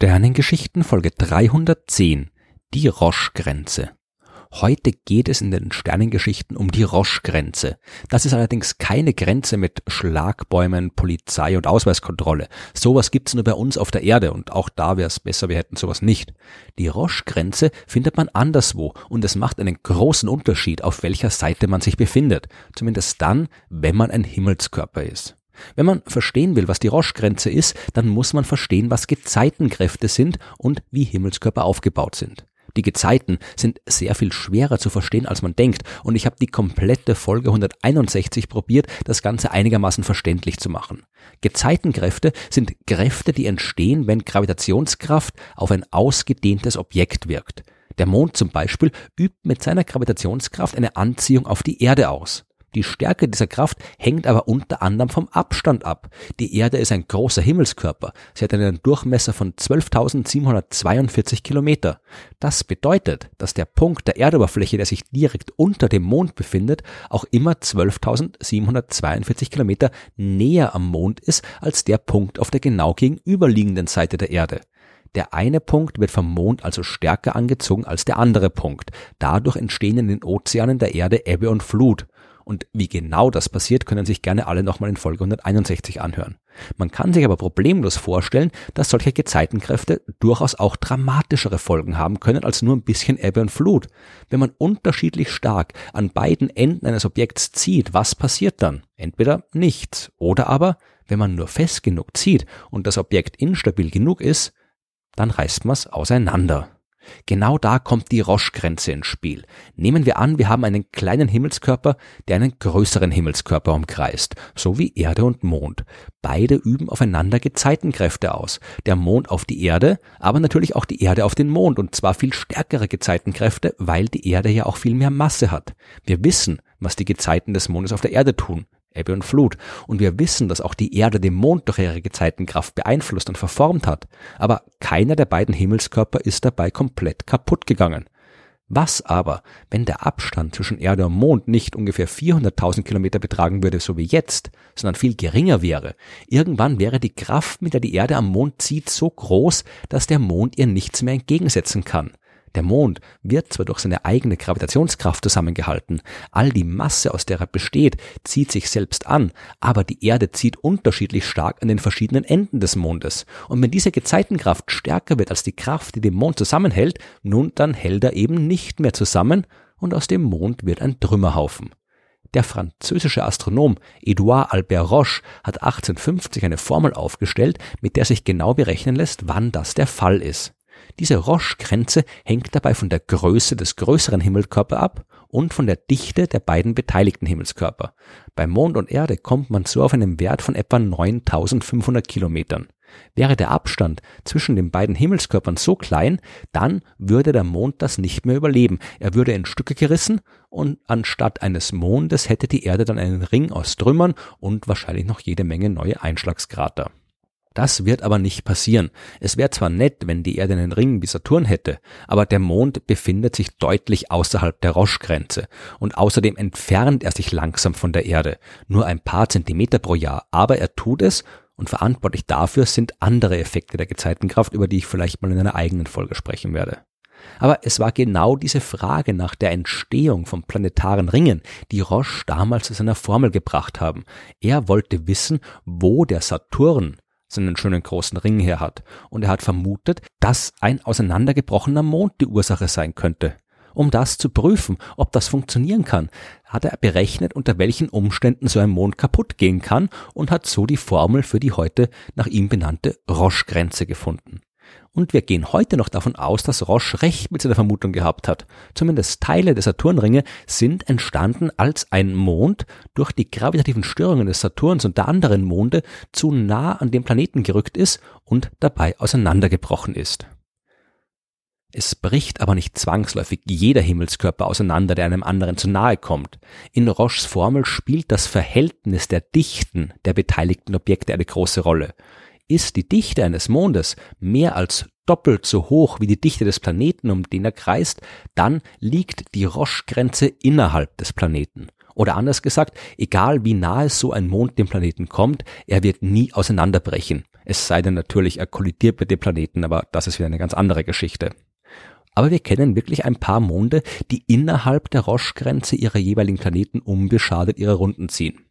Sternengeschichten Folge 310 Die Roche-Grenze. Heute geht es in den Sternengeschichten um die Roche-Grenze. Das ist allerdings keine Grenze mit Schlagbäumen, Polizei und Ausweiskontrolle. Sowas gibt's nur bei uns auf der Erde und auch da wäre es besser, wir hätten sowas nicht. Die Roche-Grenze findet man anderswo und es macht einen großen Unterschied, auf welcher Seite man sich befindet. Zumindest dann, wenn man ein Himmelskörper ist. Wenn man verstehen will, was die Roche-Grenze ist, dann muss man verstehen, was Gezeitenkräfte sind und wie Himmelskörper aufgebaut sind. Die Gezeiten sind sehr viel schwerer zu verstehen, als man denkt, und ich habe die komplette Folge 161 probiert, das Ganze einigermaßen verständlich zu machen. Gezeitenkräfte sind Kräfte, die entstehen, wenn Gravitationskraft auf ein ausgedehntes Objekt wirkt. Der Mond zum Beispiel übt mit seiner Gravitationskraft eine Anziehung auf die Erde aus. Die Stärke dieser Kraft hängt aber unter anderem vom Abstand ab. Die Erde ist ein großer Himmelskörper. Sie hat einen Durchmesser von 12.742 Kilometer. Das bedeutet, dass der Punkt der Erdoberfläche, der sich direkt unter dem Mond befindet, auch immer 12.742 Kilometer näher am Mond ist als der Punkt auf der genau gegenüberliegenden Seite der Erde. Der eine Punkt wird vom Mond also stärker angezogen als der andere Punkt. Dadurch entstehen in den Ozeanen der Erde Ebbe und Flut. Und wie genau das passiert, können sich gerne alle nochmal in Folge 161 anhören. Man kann sich aber problemlos vorstellen, dass solche Gezeitenkräfte durchaus auch dramatischere Folgen haben können als nur ein bisschen Ebbe und Flut. Wenn man unterschiedlich stark an beiden Enden eines Objekts zieht, was passiert dann? Entweder nichts oder aber, wenn man nur fest genug zieht und das Objekt instabil genug ist, dann reißt man es auseinander. Genau da kommt die Roche-Grenze ins Spiel. Nehmen wir an, wir haben einen kleinen Himmelskörper, der einen größeren Himmelskörper umkreist, so wie Erde und Mond. Beide üben aufeinander Gezeitenkräfte aus. Der Mond auf die Erde, aber natürlich auch die Erde auf den Mond und zwar viel stärkere Gezeitenkräfte, weil die Erde ja auch viel mehr Masse hat. Wir wissen, was die Gezeiten des Mondes auf der Erde tun. Ebbe und Flut. Und wir wissen, dass auch die Erde den Mond durch ihre Gezeitenkraft beeinflusst und verformt hat. Aber keiner der beiden Himmelskörper ist dabei komplett kaputt gegangen. Was aber, wenn der Abstand zwischen Erde und Mond nicht ungefähr 400.000 Kilometer betragen würde, so wie jetzt, sondern viel geringer wäre? Irgendwann wäre die Kraft, mit der die Erde am Mond zieht, so groß, dass der Mond ihr nichts mehr entgegensetzen kann. Der Mond wird zwar durch seine eigene Gravitationskraft zusammengehalten, all die Masse, aus der er besteht, zieht sich selbst an, aber die Erde zieht unterschiedlich stark an den verschiedenen Enden des Mondes. Und wenn diese Gezeitenkraft stärker wird als die Kraft, die den Mond zusammenhält, nun dann hält er eben nicht mehr zusammen und aus dem Mond wird ein Trümmerhaufen. Der französische Astronom Edouard Albert Roche hat 1850 eine Formel aufgestellt, mit der sich genau berechnen lässt, wann das der Fall ist. Diese Roche-Grenze hängt dabei von der Größe des größeren Himmelskörpers ab und von der Dichte der beiden beteiligten Himmelskörper. Bei Mond und Erde kommt man so auf einen Wert von etwa 9500 Kilometern. Wäre der Abstand zwischen den beiden Himmelskörpern so klein, dann würde der Mond das nicht mehr überleben. Er würde in Stücke gerissen und anstatt eines Mondes hätte die Erde dann einen Ring aus Trümmern und wahrscheinlich noch jede Menge neue Einschlagskrater. Das wird aber nicht passieren. Es wäre zwar nett, wenn die Erde einen Ring wie Saturn hätte, aber der Mond befindet sich deutlich außerhalb der Roche-Grenze und außerdem entfernt er sich langsam von der Erde, nur ein paar Zentimeter pro Jahr, aber er tut es und verantwortlich dafür sind andere Effekte der Gezeitenkraft, über die ich vielleicht mal in einer eigenen Folge sprechen werde. Aber es war genau diese Frage nach der Entstehung von planetaren Ringen, die Roche damals zu seiner Formel gebracht haben. Er wollte wissen, wo der Saturn seinen schönen großen Ring her hat. Und er hat vermutet, dass ein auseinandergebrochener Mond die Ursache sein könnte. Um das zu prüfen, ob das funktionieren kann, hat er berechnet, unter welchen Umständen so ein Mond kaputt gehen kann und hat so die Formel für die heute nach ihm benannte Roche-Grenze gefunden. Und wir gehen heute noch davon aus, dass Roche recht mit seiner Vermutung gehabt hat. Zumindest Teile der Saturnringe sind entstanden, als ein Mond durch die gravitativen Störungen des Saturns und der anderen Monde zu nah an den Planeten gerückt ist und dabei auseinandergebrochen ist. Es bricht aber nicht zwangsläufig jeder Himmelskörper auseinander, der einem anderen zu nahe kommt. In Roches Formel spielt das Verhältnis der Dichten der beteiligten Objekte eine große Rolle. Ist die Dichte eines Mondes mehr als doppelt so hoch wie die Dichte des Planeten, um den er kreist, dann liegt die Roche-Grenze innerhalb des Planeten. Oder anders gesagt, egal wie nahe so ein Mond dem Planeten kommt, er wird nie auseinanderbrechen. Es sei denn natürlich, er kollidiert mit dem Planeten, aber das ist wieder eine ganz andere Geschichte. Aber wir kennen wirklich ein paar Monde, die innerhalb der Roche-Grenze ihrer jeweiligen Planeten unbeschadet ihre Runden ziehen.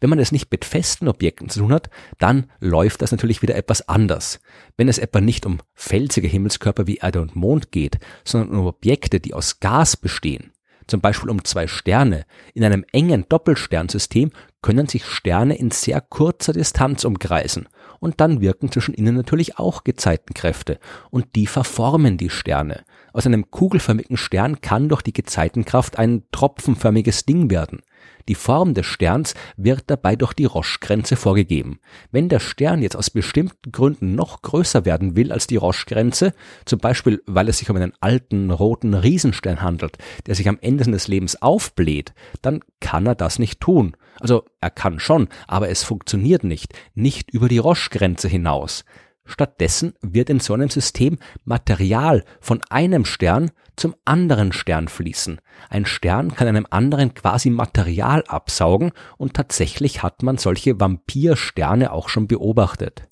Wenn man es nicht mit festen Objekten zu tun hat, dann läuft das natürlich wieder etwas anders. Wenn es etwa nicht um felsige Himmelskörper wie Erde und Mond geht, sondern um Objekte, die aus Gas bestehen, zum Beispiel um zwei Sterne, in einem engen Doppelsternsystem können sich Sterne in sehr kurzer Distanz umkreisen und dann wirken zwischen ihnen natürlich auch Gezeitenkräfte und die verformen die Sterne. Aus einem kugelförmigen Stern kann durch die Gezeitenkraft ein tropfenförmiges Ding werden. Die Form des Sterns wird dabei durch die Roche-Grenze vorgegeben. Wenn der Stern jetzt aus bestimmten Gründen noch größer werden will als die Roche-Grenze, zum Beispiel weil es sich um einen alten roten Riesenstern handelt, der sich am Ende seines Lebens aufbläht, dann kann er das nicht tun. Also er kann schon, aber es funktioniert nicht, nicht über die Roche-Grenze hinaus. Stattdessen wird in so einem System Material von einem Stern zum anderen Stern fließen. Ein Stern kann einem anderen quasi Material absaugen und tatsächlich hat man solche Vampirsterne auch schon beobachtet.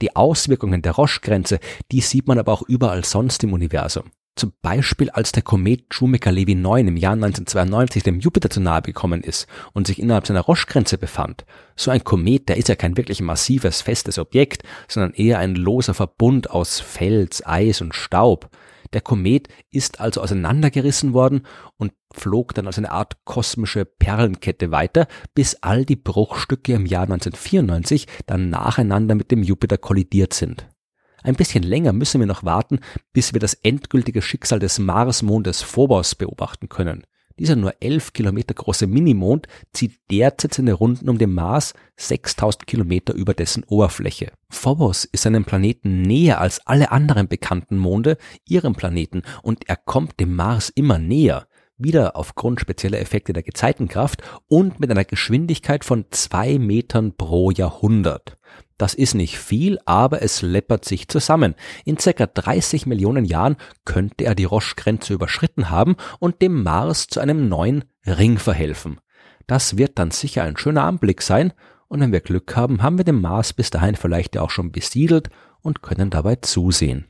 Die Auswirkungen der Roche-Grenze, die sieht man aber auch überall sonst im Universum. Zum Beispiel als der Komet Shoemaker-Levy 9 im Jahr 1992 dem Jupiter zu nahe gekommen ist und sich innerhalb seiner Roche-Grenze befand. So ein Komet, der ist ja kein wirklich massives, festes Objekt, sondern eher ein loser Verbund aus Fels, Eis und Staub. Der Komet ist also auseinandergerissen worden und flog dann als eine Art kosmische Perlenkette weiter, bis all die Bruchstücke im Jahr 1994 dann nacheinander mit dem Jupiter kollidiert sind. Ein bisschen länger müssen wir noch warten, bis wir das endgültige Schicksal des Marsmondes Phobos beobachten können. Dieser nur 11 Kilometer große Minimond zieht derzeit seine Runden um den Mars 6000 Kilometer über dessen Oberfläche. Phobos ist einem Planeten näher als alle anderen bekannten Monde ihrem Planeten und er kommt dem Mars immer näher wieder aufgrund spezieller Effekte der Gezeitenkraft und mit einer Geschwindigkeit von zwei Metern pro Jahrhundert. Das ist nicht viel, aber es läppert sich zusammen. In circa 30 Millionen Jahren könnte er die Roche-Grenze überschritten haben und dem Mars zu einem neuen Ring verhelfen. Das wird dann sicher ein schöner Anblick sein, und wenn wir Glück haben, haben wir den Mars bis dahin vielleicht ja auch schon besiedelt und können dabei zusehen.